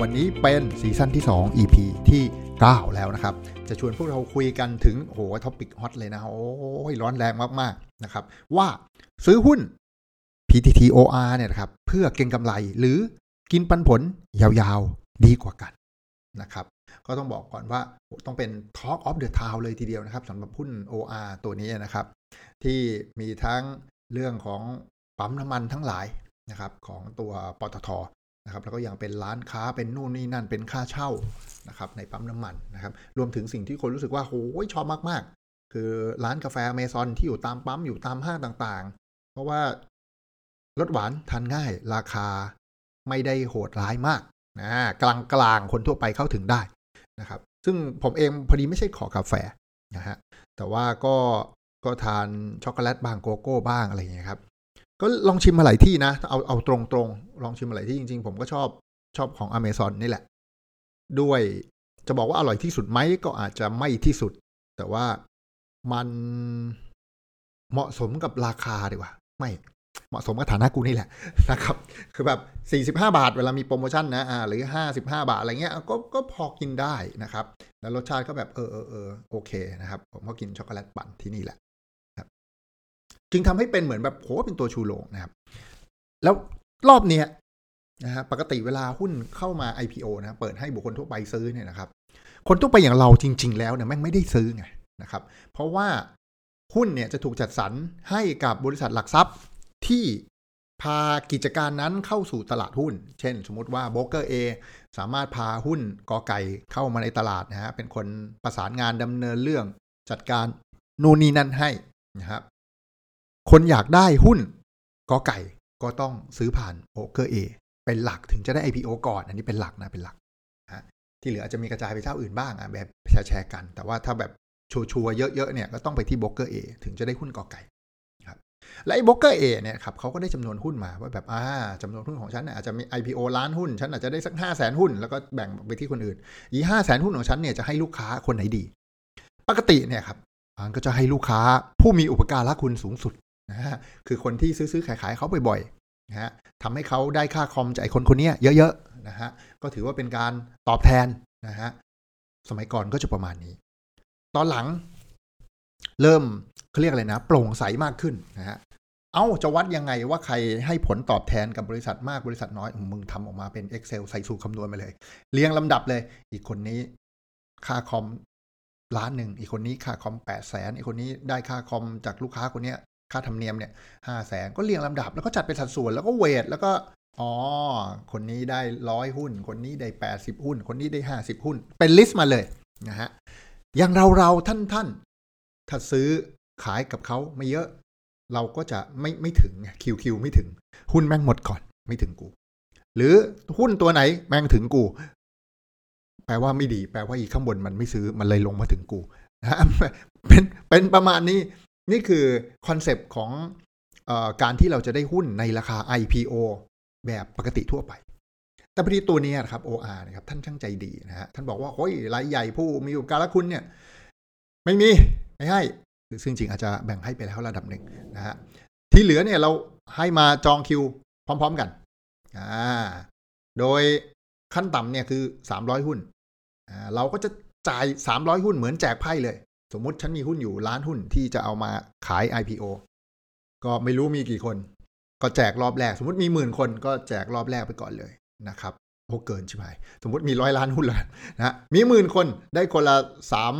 วันนี้เป็นซีซั่นที่ 2 EP ที่ 9 แล้วนะครับ จะชวนพวกเราคุยกันถึงโอ้โห topic hot เลยนะ โอ้ยร้อนแรงมากๆนะครับ ว่าซื้อหุ้น PTTOR เนี่ยนะครับ เพื่อเก็งกำไรหรือกินปันผลยาวๆดีกว่ากันนะครับ ก็ต้องบอกก่อนว่าต้องเป็น Talk of the Town เลยทีเดียวนะครับสำหรับหุ้น OR ตัวนี้นะครับ ที่มีทั้งเรื่องของปั๊มน้ำมันทั้งหลายนะครับของตัวปตท นะครับแล้วก็ยังเป็นร้านค้าเป็นนู่นนี่นั่นเป็นค่าเช่านะครับในปั๊มน้ำมันนะครับรวมถึงสิ่งที่คนรู้สึกว่าโอ้ยชอบมากๆ คือร้านกาแฟเมซอนที่อยู่ตามปั๊มอยู่ตามห้างต่างๆ เพราะว่ารสหวานทานง่ายราคาไม่ได้โหดร้ายมากนะกลางกลางคนทั่วไปเข้าถึงได้นะครับ ซึ่งผมเองพอดีไม่ใช่ขอกาแฟนะฮะแต่ว่าก็ก็ทานช็อกโกแลตบ้างโกโก้บ้างอะไรอย่างเงี้ยครับ ก็ลองชิมมาหลายที่นะ เอาเอาตรงตรงลองชิมมาหลายที่จริง ๆ ผมก็ชอบชอบของอเมซอนนี่แหละ ด้วยจะบอกว่าอร่อยที่สุดไหมก็อาจจะไม่ที่สุด แต่ว่ามันเหมาะสมกับราคาดีกว่า ไม่เหมาะสมกับฐานะกูนี่แหละนะครับ คือแบบ 45 บาท เวลามีโปรโมชั่นนะอ่าหรือ 55 บาทอะไรเงี้ยก็ก็พอกินได้นะครับ แล้วรสชาติก็แบบเออเออเออโอเคนะครับ ผมก็กินช็อกโกแลตปั่นที่นี่แหละ จึงทำให้เป็นเหมือนแบบโหเป็นตัวชูโรงนะครับ แล้วรอบเนี้ยนะฮะปกติเวลาหุ้นเข้ามา IPO นะเปิดให้บุคคลทั่วไปซื้อเนี่ยนะครับ คนทั่วไปอย่างเราจริง ๆ แล้วเนี่ยแม่งไม่ได้ซื้อไงนะครับ เพราะว่าหุ้นเนี่ยจะถูกจัดสรรให้กับบริษัทหลักทรัพย์ที่พากิจการนั้นเข้าสู่ตลาดหุ้น เช่น สมมติว่าโบรกเกอร์เอสามารถพาหุ้นกอไก่เข้ามาในตลาดนะฮะเป็นคนประสานงานดำเนินเรื่องจัดการนู่นนี่นั่นให้นะครับ คนอยากได้หุ้นกอไก่ก็ต้องซื้อผ่านโบรกเกอร์เอเป็นหลักถึงจะได้ IPO ก่อน อันนี้เป็นหลักนะเป็นหลักนะที่เหลืออาจจะมีกระจายไปเจ้าอื่นบ้างอะแบบแชร์กัน แต่ว่าถ้าแบบชัวร์เยอะๆเนี่ยก็ต้องไปที่โบรกเกอร์เอถึงจะได้หุ้นกอไก่ครับและไอ้โบรกเกอร์เอเนี่ยครับเขาก็ได้จำนวนหุ้นมาว่าแบบอ่าจำนวนหุ้นของฉันเนี่ยอาจจะมี IPO ล้านหุ้น ฉันอาจจะได้สักห้าแสนหุ้น แล้วก็แบ่งไปที่คนอื่นอีห้าแสนหุ้นของฉันเนี่ยจะให้ลูกค้าคนไหนดี ปกติเนี่ยครับมันก็จะให้ลูกค้าผู้มีอุปการะคุณสูงสุด นะฮะคือคนที่ซื้อๆขายๆเขาบ่อยๆนะฮะทำให้เขาได้ค่าคอมจากไอ้คนคนนี้เยอะๆนะฮะก็ถือว่าเป็นการตอบแทนนะฮะสมัยก่อนก็จะประมาณนี้ ตอนหลัง เริ่มเขาเรียกอะไรนะ โปร่งใสมากขึ้นนะฮะเอ้าจะวัดยังไงว่าใครให้ผลตอบแทนกับบริษัทมากบริษัทน้อย มึงทำออกมาเป็น Excel ใส่สูตรคำนวณไปเลย เรียงลำดับเลย อีกคนนี้ค่าคอมล้านหนึ่ง อีกคนนี้ค่าคอมแปดแสนอีกคนนี้ได้ค่าคอมจากลูกค้าคนเนี้ย ค่าธรรมเนียมเนี่ยห้าแสนก็เรียงลำดับ แล้วก็จัดเป็นสัดส่วนแล้วก็เวทแล้วก็อ๋อคนนี้ได้ร้อยหุ้น คนนี้ได้แปดสิบหุ้น คนนี้ได้ห้าสิบหุ้น เป็นลิสต์มาเลยนะฮะอย่างเราเราท่านท่านถ้าซื้อขายกับเขาไม่เยอะ เราก็จะไม่ไม่ถึงคิวคิวไม่ถึง หุ้นแม่งหมดก่อน ไม่ถึงกู หรือหุ้นตัวไหนแม่งถึงกู แปลว่าไม่ดี แปลว่าอีกข้างบนมันไม่ซื้อมันเลยลงมาถึงกูนะเป็นเป็นประมาณนี้ นี่คือคอนเซปต์ของอการที่เราจะได้หุ้นในราคา IPO แบบปกติทั่วไป แต่พอดีตัวนี้นะครับ OR นะครับท่านช่างใจดีนะฮะท่านบอกว่าโอ้ยรายใหญ่ผู้มีอุปการะคุณเนี่ย ไม่มีไม่ให้ซึ่งจริงอาจจะแบ่งให้ไปแล้วระดับหนึ่งนะฮะที่เหลือเนี่ยเราให้มาจองคิว พร้อม ๆกันอ่าโดยขั้นต่ำเนี่ยคือ 300 หุ้นอ่าเราก็จะจ่าย 300 หุ้นเหมือนแจกไพ่เลย สมมุติฉันมีหุ้นอยู่ล้านหุ้นที่จะเอามาขาย IPO ก็ไม่รู้มีกี่คน ก็แจกรอบแรก สมมติมีหมื่นคนก็แจกรอบแรกไปก่อนเลยนะครับโอ้เกินใช่ไหมสมมติมีร้อยล้านหุ้นแล้วนะมีหมื่นคนได้คนละสาม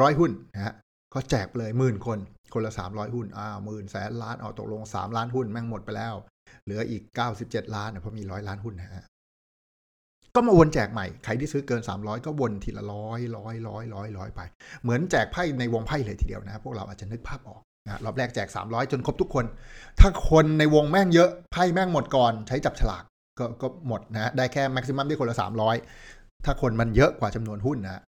ร้อยหุ้นนะฮะก็แจกไปเลยหมื่นคน คนละสามร้อยหุ้นอ้าวหมื่นแสนล้านเอาตกลงสามล้านหุ้นแม่งหมดไปแล้ว เหลืออีกเก้าสิบเจ็ดล้านเนี่ยเพราะมีร้อยล้านหุ้นนะฮะ ก็มาวนแจกใหม่ ใครที่ซื้อเกินสามร้อยก็วนทีละร้อยร้อยร้อยร้อยร้อยไป เหมือนแจกไพ่ในวงไพ่เลยทีเดียวนะ พวกเราอาจจะนึกภาพออกนะรอบแรกแจกสามร้อยจนครบทุกคน ถ้าคนในวงแม่งเยอะไพ่แม่งหมดก่อนใช้จับฉลากก็ก็หมดนะได้แค่แม็กซิมัมที่คนละสามร้อยถ้าคนมันเยอะกว่าจำนวนหุ้นนะ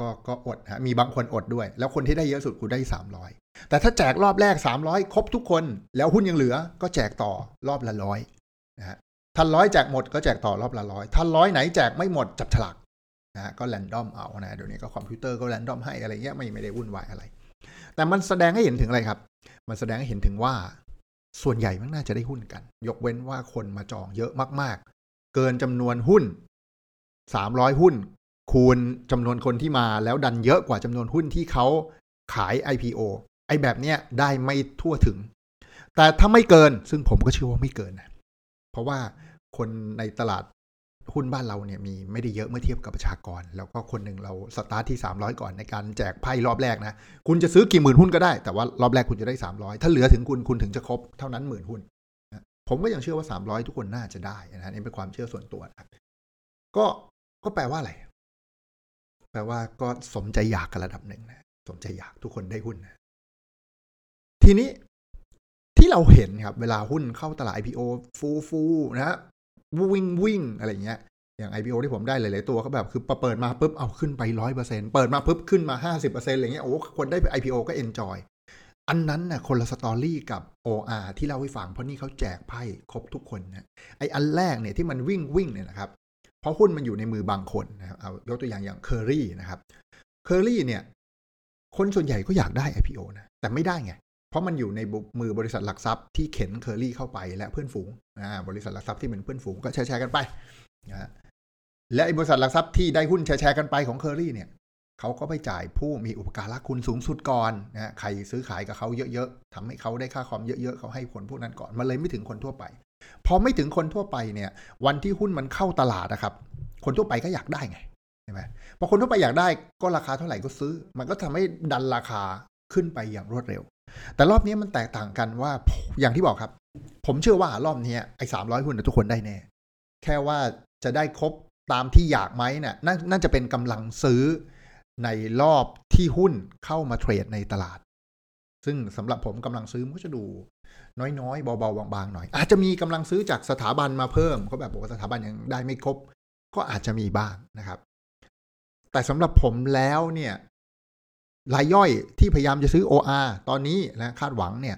ก็ก็อดฮะมีบางคนอดด้วย แล้วคนที่ได้เยอะสุดกูได้ 300 แต่ถ้าแจกรอบแรก 300 ครบทุกคน แล้วหุ้นยังเหลือก็แจกต่อรอบละร้อยนะฮะ ถ้าร้อยแจกหมดก็แจกต่อรอบละร้อยถ้าร้อยไหนแจกไม่หมดจับฉลากนะก็แรนดอมเอานะเดี๋ยวนี้ก็คอมพิวเตอร์ก็แรนดอมให้อะไรเงี้ยไม่ไม่ได้วุ่นวายอะไร แต่มันแสดงให้เห็นถึงอะไรครับ มันแสดงให้เห็นถึงว่า ส่วนใหญ่มันน่าจะได้หุ้นกัน ยกเว้นว่าคนมาจองเยอะมากๆ เกินจำนวนหุ้น300หุ้น คูณจำนวนคนที่มาแล้วดันเยอะกว่าจำนวนหุ้นที่เขาขาย IPO ไอ้แบบเนี้ยได้ไม่ทั่วถึง แต่ถ้าไม่เกินซึ่งผมก็เชื่อว่าไม่เกินนะเพราะว่า คนในตลาดหุ้นบ้านเราเนี่ยมีไม่ได้เยอะเมื่อเทียบกับประชากร แล้วก็คนหนึ่งเราสตาร์ทที่ 300 ก่อนในการแจกไพ่รอบแรกนะ คุณจะซื้อกี่หมื่นหุ้นก็ได้ แต่ว่ารอบแรกคุณจะได้ 300 ถ้าเหลือถึงคุณคุณถึงจะครบเท่านั้นหมื่นหุ้น ผมก็ยังเชื่อว่า 300 ทุกคนน่าจะได้นะนี่เป็นความเชื่อส่วนตัวนะก็ก็แปลว่าอะไร แปลว่าก็สมใจอยากกันระดับหนึ่งนะสมใจอยากทุกคนได้หุ้นนะทีนี้ที่เราเห็นครับ เวลาหุ้นเข้าตลาด IPO ฟูฟูนะ วิ่งวิ่งอะไรเงี้ยอย่าง IPO ที่ผมได้หลาย ๆ ตัวก็แบบคือเปิดมาปุ๊บเอาขึ้นไปร้อยเปอร์เซ็นเปิดมาปุ๊บขึ้นมาห้าสิบเปอร์เซ็นต์อะไรเงี้ยโอ้คนได้ไป IPO ก็เอนจอยอันนั้นน่ะคนละ story กับ OR ที่เล่าให้ฟังเพราะนี่เขาแจกไพ่ครบทุกคนนะไออันแรกเนี่ยที่มันวิ่งวิ่งเนี่ยนะครับเพราะหุ้นมันอยู่ในมือบางคนนะครับเอายกตัวอย่างอย่างเคอรี่นะครับเคอรี่เนี่ย คนส่วนใหญ่ก็อยากได้ IPO นะแต่ไม่ได้ไง เพราะมันอยู่ในมือบริษัทหลักทรัพย์ที่เข็นเคอรี่เข้าไปและเพื่อนฝูงอ่าบริษัทหลักทรัพย์ที่เป็นเพื่อนฝูงก็แชร์กันไปนะและบริษัทหลักทรัพย์ที่ได้หุ้นแชร์กันไปของเคอรี่เนี่ยเขาก็ไปจ่ายผู้มีอุปการะคุณสูงสุดก่อนนะใครซื้อขายกับเขาเยอะๆทำให้เขาได้ค่าคอมเยอะๆเขาให้ผลพวกนั้นก่อนมันเลยไม่ถึงคนทั่วไป พอไม่ถึงคนทั่วไปเนี่ย วันที่หุ้นมันเข้าตลาดนะครับ คนทั่วไปก็อยากได้ไงใช่ไหมพอคนทั่วไปอยากได้ก็ราคาเท่าไหร่ก็ซื้อ มันก็ทำให้ดันราคาขึ้นไปอย่างรวดเร็ว แต่รอบนี้มันแตกต่างกันว่าอย่างที่บอกครับ ผมเชื่อว่ารอบนี้ไอ้สามร้อยหุ้นทุกคนได้แน่ แค่ว่าจะได้ครบตามที่อยากไหมเนี่ยน่าจะเป็นกำลังซื้อในรอบที่หุ้นเข้ามาเทรดในตลาด ซึ่งสำหรับผมกำลังซื้อมันก็จะดู น้อยๆ เบาๆบางๆหน่อย อาจจะมีกำลังซื้อจากสถาบันมาเพิ่มเขาแบบบอกว่าสถาบันยังได้ไม่ครบ ก็อาจจะมีบ้างนะครับ แต่สำหรับผมแล้วเนี่ย รายย่อยที่พยายามจะซื้อ OR ตอนนี้นะคาดหวังเนี่ย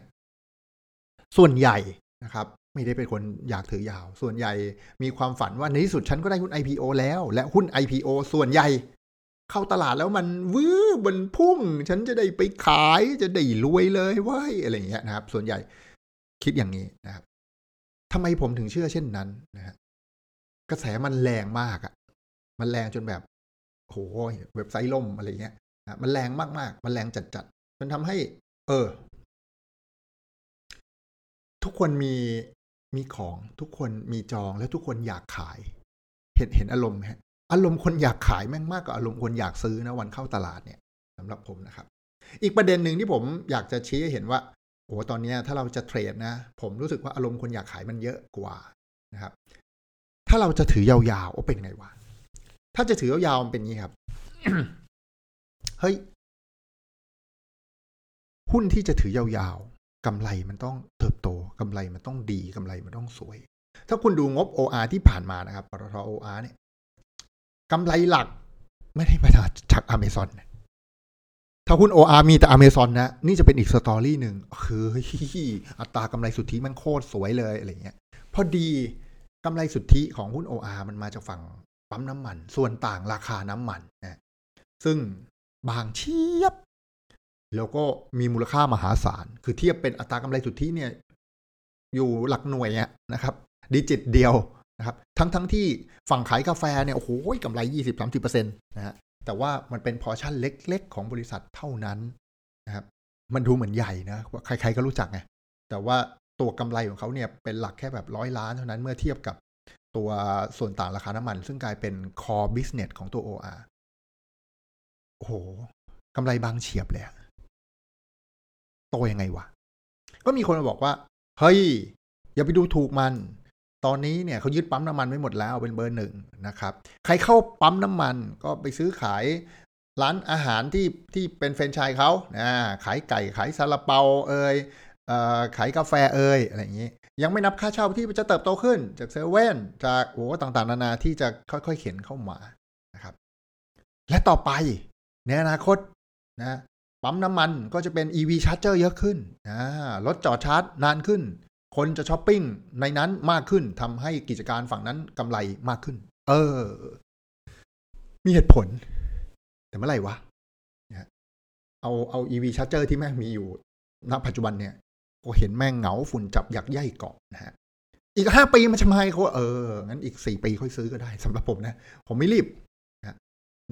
ส่วนใหญ่นะครับ ไม่ได้เป็นคนอยากถือยาว ส่วนใหญ่มีความฝันว่าในที่สุดฉันก็ได้หุ้น IPO แล้ว และหุ้น IPO ส่วนใหญ่ เข้าตลาดแล้วมันวื้อมันพุ่ง ฉันจะได้ไปขายจะได้รวยเลยว้ยอะไรอย่างเงี้ยนะครับ ส่วนใหญ่คิดอย่างนี้นะครับทำไมผมถึงเชื่อเช่นนั้นนะฮะกระแสมันแรงมากอะ่ะ มันแรงจนแบบโหเว็บไซต์ล่มอะไรเงี้ย มันแรงมากๆ มันแรงจัดๆ มันทำให้ เออ ทุกคนมีมีของทุกคนมีจองแล้วทุกคนอยากขาย เห็นเห็นอารมณ์ฮะอารมณ์คนอยากขายแม่งมากกว่าอารมณ์คนอยากซื้อนะวันเข้าตลาดเนี่ยสำหรับผมนะครับ อีกประเด็นหนึ่งที่ผมอยากจะชี้ให้เห็นว่าโอ้ตอนนี้ถ้าเราจะเทรดนะ ผมรู้สึกว่าอารมณ์คนอยากขายมันเยอะกว่านะครับ ถ้าเราจะถือยาวๆโอ้เป็นไงวะถ้าจะถือยาวๆมันเป็นงี้ครับ เฮ้ย หุ้นที่จะถือยาวๆกำไรมันต้องเติบโตกำไรมันต้องดีกำไรมันต้องสวย ถ้าคุณดูงบ OR ที่ผ่านมานะครับปตท OR เนี่ยกำไรหลักไม่ได้มาจากอเมซอนถ้าหุ้น OR มีแต่อเมซอนนะ นี่จะเป็นอีกสตอรี่หนึ่งคืออัตรากำไรสุทธิมันโคตรสวยเลยอะไรเงี้ย พอดีกำไรสุทธิของหุ้น OR มันมาจากฝั่งปั๊มน้ำมัน ส่วนต่างราคาน้ำมันนะซึ่ง บางเชียบ แล้วก็มีมูลค่ามหาศาล คือเทียบเป็นอัตรากำไรสุทธิเนี่ย อยู่หลักหน่วยนะครับ ดิจิตเดียวนะครับ ทั้งทั้งที่ฝั่งขายกาแฟเนี่ย โอ้โหกำไรยี่สิบสามสิบเปอร์เซ็นต์นะฮะ แต่ว่ามันเป็นพอชั่นเล็ก ๆ ของบริษัทเท่านั้นนะครับ มันดูเหมือนใหญ่นะว่าใคร ๆ ก็รู้จักไง แต่ว่าตัวกำไรของเขาเนี่ยเป็นหลักแค่แบบร้อยล้านเท่านั้นเมื่อเทียบกับตัวส่วนต่างราคาน้ำมัน ซึ่งกลายเป็น core business ของตัว OR โอ้โหกำไรบางเฉียบเลยโตยังไงวะ ก็มีคนมาบอกว่า เฮ้ย อย่าไปดูถูกมัน ตอนนี้เนี่ยเขายึดปั๊มน้ำมันไว้หมดแล้วเป็นเบอร์หนึ่งนะครับ ใครเข้าปั๊มน้ำมันก็ไปซื้อขายร้านอาหารที่ที่เป็นแฟรนไชส์เขานะขายไก่ขายซาลาเปาเอ่ยขายกาแฟเอ่ยอะไรอย่างนี้ ยังไม่นับค่าเช่าที่จะเติบโตขึ้น จากเซเว่นจากโอ้ต่างๆ นานาที่จะค่อยๆ เข็นเข้ามานะครับ และต่อไป ในอนาคตนะปั๊มน้ำมันก็จะเป็น EV Charger เยอะขึ้นรถจอดชาร์จนานขึ้น คนจะช้อปปิ้งในนั้นมากขึ้นทำให้กิจการฝั่งนั้นกำไรมากขึ้น เออ มีเหตุผล แต่เมื่อไหร่วะเอาเอา EV Charger ที่แม่งมีอยู่ณปัจจุบันเนี่ยก็เห็นแม่งเหงาฝุ่นจับอยากย่ายเกาะนะฮะอีกห้าปีมันจะมาเขาเอองั้นอีกสี่ปีค่อยซื้อก็ได้สำหรับผมนะ ผมไม่รีบ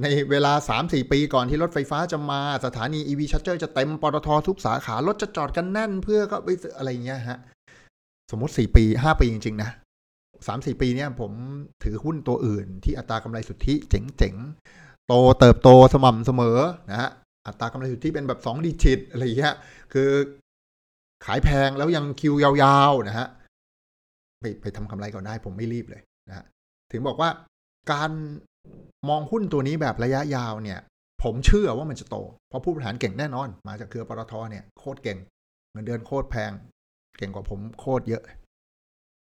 ในเวลาสามสี่ปีก่อนที่รถไฟฟ้าจะมาสถานี EV Charger จะเต็มปตททุกสาขารถจะจอดกันแน่นเพื่อก็ไปอะไรเงี้ยฮะ สมมติสี่ปีห้าปีจริง ๆ นะสามสี่ปีเนี่ยผมถือหุ้นตัวอื่น ที่อัตรากำไรสุทธิเจ๋งๆ โตเติบโตสม่ำเสมอนะฮะอัตรากำไรสุทธิเป็นแบบสองดิจิตอะไรเงี้ยคือขายแพงแล้วยังคิวยาวๆนะฮะไปไปทำกำไรก่อนได้ผมไม่รีบเลยนะถึงบอกว่าการ มองหุ้นตัวนี้แบบระยะยาวเนี่ย ผมเชื่อว่ามันจะโต เพราะผู้บริหารเก่งแน่นอน มาจากเครือปตทเนี่ยโคตรเก่ง เงินเดือนโคตรแพง เก่งกว่าผมโคตรเยอะ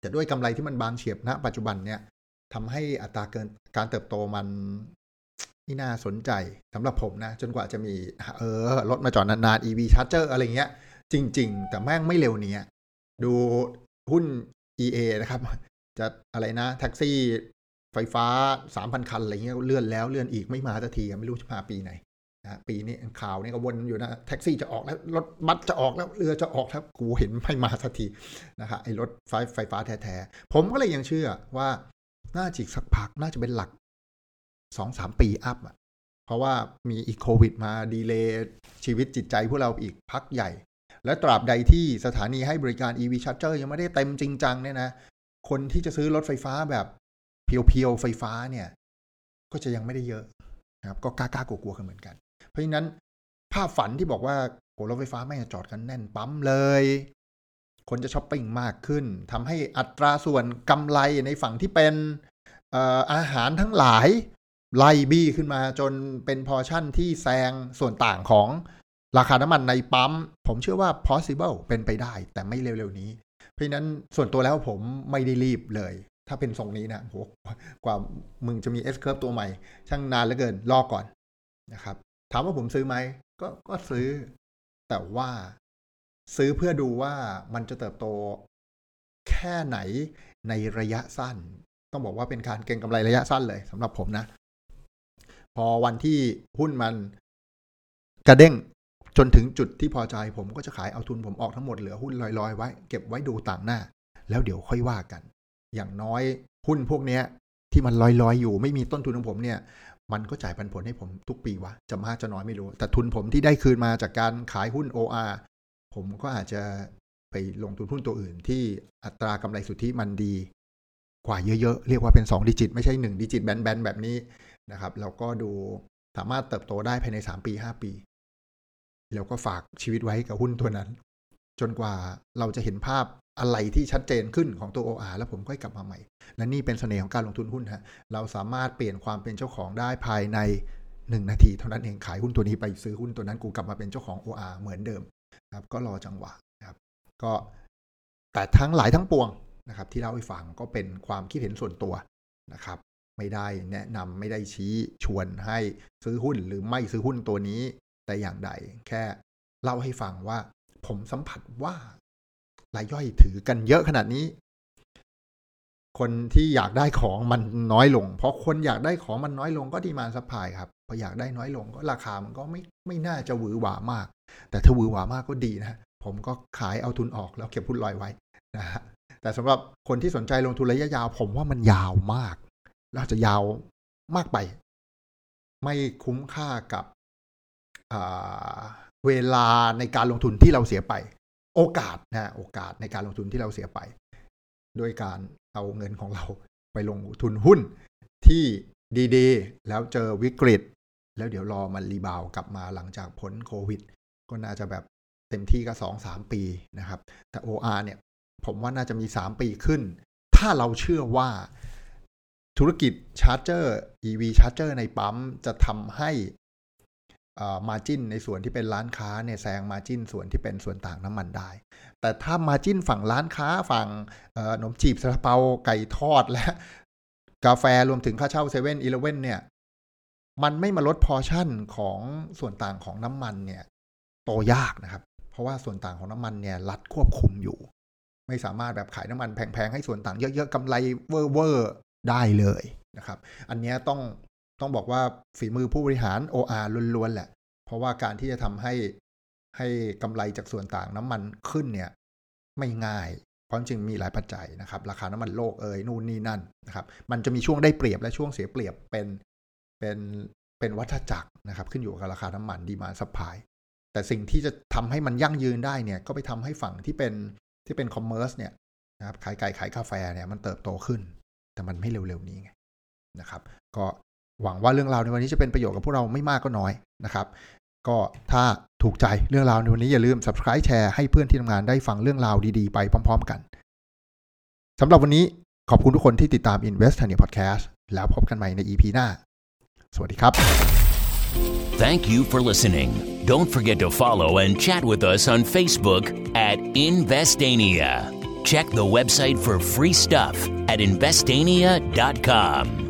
แต่ด้วยกำไรที่มันบานเฉียบณปัจจุบันเนี่ยทำให้อัตราเกินการเติบโตมันที่น่าสนใจสำหรับผมนะ จนกว่าจะมีเออรถมาจอดนานๆ EV Charger อะไรเงี้ย จริง ๆ แต่แม่งไม่เร็วนี้ดูหุ้น EA นะครับ จะอะไรนะ แท็กซี่ ไฟฟ้าสามพันคันอะไรเงี้ยเลื่อนแล้วเลื่อนอีกไม่มาสักทีไม่รู้จะมาปีไหนนะปีนี้ข่าวนี่ก็วนอยู่นะแท็กซี่จะออกแล้วรถบัสจะออกแล้วเรือจะออกแล้วกูเห็นไม่มาสักทีนะฮะไอ้รถไฟไฟฟ้าแท้ๆผมก็เลยยังเชื่อว่าน่าจิกสักพักน่าจะเป็นหลักสองสามปีอัพอะเพราะว่ามีอีโควิดมาดีเลย์ชีวิตจิตใจพวกเราอีกพักใหญ่ และตราบใดที่สถานีให้บริการ EV Charger ยังไม่ได้เต็มจริงจังเนี่ยนะคนที่จะซื้อรถไฟฟ้าแบบ เพียวๆไฟฟ้าเนี่ย ก็จะยังไม่ได้เยอะนะครับ ก็กล้ากลัวๆกันเหมือนกัน เพราะฉะนั้นภาพฝันที่บอกว่าโอ้รถไฟฟ้าไม่จอดกันแน่นปั๊มเลย คนจะช้อปปิ้งมากขึ้นทำให้อัตราส่วนกำไรในฝั่งที่เป็นอาหารทั้งหลายไล่บี้ขึ้นมาจนเป็นพอชั่นที่แซงส่วนต่างของราคาน้ำมันในปั๊ม ผมเชื่อว่า possible เป็นไปได้ แต่ไม่เร็วๆนี้ เพราะนั้นส่วนตัวแล้วผมไม่ได้รีบเลย ถ้าเป็นทรงนี้นะโหกว่ามึงจะมี S curve ตัวใหม่ ช่างนานเหลือเกินรอก่อนนะครับ ถามว่าผมซื้อไหมก็ก็ซื้อ แต่ว่าซื้อเพื่อดูว่ามันจะเติบโตแค่ไหนในระยะสั้น ต้องบอกว่าเป็นการเก็งกำไรระยะสั้นเลยสำหรับผมนะ พอวันที่หุ้นมันกระเด้งจนถึงจุดที่พอใจผมก็จะขายเอาทุนผมออกทั้งหมดเหลือหุ้นลอยๆไว้ เก็บไว้ดูต่างหน้า แล้วเดี๋ยวค่อยว่ากัน อย่างน้อยหุ้นพวกเนี้ยที่มันลอยๆอยู่ไม่มีต้นทุนของผมเนี่ย มันก็จ่ายปันผลให้ผมทุกปีวะจะมากจะน้อยไม่รู้ แต่ทุนผมที่ได้คืนมาจากการขายหุ้น OR ผมก็อาจจะไปลงทุนหุ้นตัวอื่น ที่อัตรากำไรสุทธิมันดี กว่าเยอะๆ เรียกว่าเป็น 2 ดิจิต ไม่ใช่ 1 ดิจิตแบนๆแบบนี้นะครับแล้วก็ดูสามารถเติบโตได้ภายใน 3 ปี 5 ปี แล้วก็ฝากชีวิตไว้กับหุ้นตัวนั้น จนกว่าเราจะเห็นภาพ อะไรที่ชัดเจนขึ้นของตัว OR แล้วผมก็กลับมาใหม่ และนี่เป็นเสน่ห์ของการลงทุนหุ้นฮะเราสามารถเปลี่ยนความเป็นเจ้าของได้ภายใน 1 นาที เท่านั้นเองขายหุ้นตัวนี้ไปซื้อหุ้นตัวนั้นกูกลับมาเป็นเจ้าของ OR เหมือนเดิมครับก็รอจังหวะนะครับก็แต่ทั้งหลายทั้งปวงนะครับที่เล่าให้ฟังก็เป็นความคิดเห็นส่วนตัวนะครับไม่ได้แนะนำไม่ได้ชี้ชวนให้ซื้อหุ้นหรือไม่ซื้อหุ้นตัวนี้แต่อย่างใด แค่เล่าให้ฟังว่าผมสัมผัสว่า รายย่อยถือกันเยอะขนาดนี้ คนที่อยากได้ของมันน้อยลง เพราะคนอยากได้ของมันน้อยลงก็ดีมาสัพพายครับพออยากได้น้อยลงก็ราคามันก็ไม่ไม่น่าจะหวือหวามาก แต่ถ้าหวือหวามากก็ดีนะผมก็ขายเอาทุนออกแล้วเก็บพุนลอยไว้นะฮะแต่สำหรับคนที่สนใจลงทุนระยะยาว ผมว่ามันยาวมากเราจะยาวมากไป ไม่คุ้มค่ากับเวลาในการลงทุนที่เราเสียไป โอกาสนะโอกาสในการลงทุนที่เราเสียไป ด้วยการเอาเงินของเราไปลงทุนหุ้นที่ดีๆ แล้วเจอวิกฤต แล้วเดี๋ยวรอมันรีบาวกลับมาหลังจากพ้นโควิด ก็น่าจะแบบเต็มที่ก็สองสามปีนะครับ แต่ OR เนี่ย ผมว่าน่าจะมีสามปีขึ้น ถ้าเราเชื่อว่าธุรกิจชาร์จเจอร์ EV ชาร์จเจอร์ในปั๊มจะทำให้ margin ในส่วนที่เป็นร้านค้าเนี่ยแซง margin ส่วนที่เป็นส่วนต่างน้ำมันได้ แต่ถ้า margin ฝั่งร้านค้าฝั่งขนมจีบซาลาเปาไก่ทอดและ กาแฟรวมถึงค่าเช่าเซเว่นอีเลเว่นเนี่ย มันไม่มาลดพอชั่นของส่วนต่างของน้ำมันเนี่ยโตยากนะครับ เพราะว่าส่วนต่างของน้ำมันเนี่ยรัฐควบคุมอยู่ ไม่สามารถแบบขายน้ำมันแพงๆให้ส่วนต่างเยอะๆกำไรเวอร์ๆได้เลยนะครับ อันนี้ต้อง ต้องบอกว่าฝีมือผู้บริหาร OR ล้วนๆแหละ เพราะว่าการที่จะทำให้ให้กำไรจากส่วนต่างน้ำมันขึ้นเนี่ยไม่ง่าย เพราะจริงมีหลายปัจจัยนะครับ ราคาน้ำมันโลกเอ่ยนู่นนี่นั่นนะครับ มันจะมีช่วงได้เปรียบและช่วงเสียเปรียบเป็นเป็นเป็นวัฏจักรนะครับ ขึ้นอยู่กับราคาน้ำมันดีมาซัพพายแต่สิ่งที่จะทำให้มันยั่งยืนได้เนี่ยก็ไปทำให้ฝั่งที่เป็นที่เป็น commerce เนี่ยนะครับขายไก่ขายกาแฟเนี่ยมันเติบโตขึ้น แต่มันไม่เร็วๆนี้ไงนะครับ ก็ หวังว่าเรื่องราวในวันนี้จะเป็นประโยชน์กับพวกเราไม่มากก็น้อยนะครับ ก็ถ้าถูกใจเรื่องราวในวันนี้อย่าลืม subscribe แชร์ให้เพื่อนที่ทำงานได้ฟังเรื่องราวดีๆ ไปพร้อม ๆ กันสำหรับวันนี้ขอบคุณทุกคนที่ติดตาม Invest t a n i a Podcast แล้วพบกันใหม่ใน EP หน้า สวัสดีครับ Thank you for listening. Don't forget to follow and chat with us on Facebook at Investania. Check the website for free stuff at investania.com.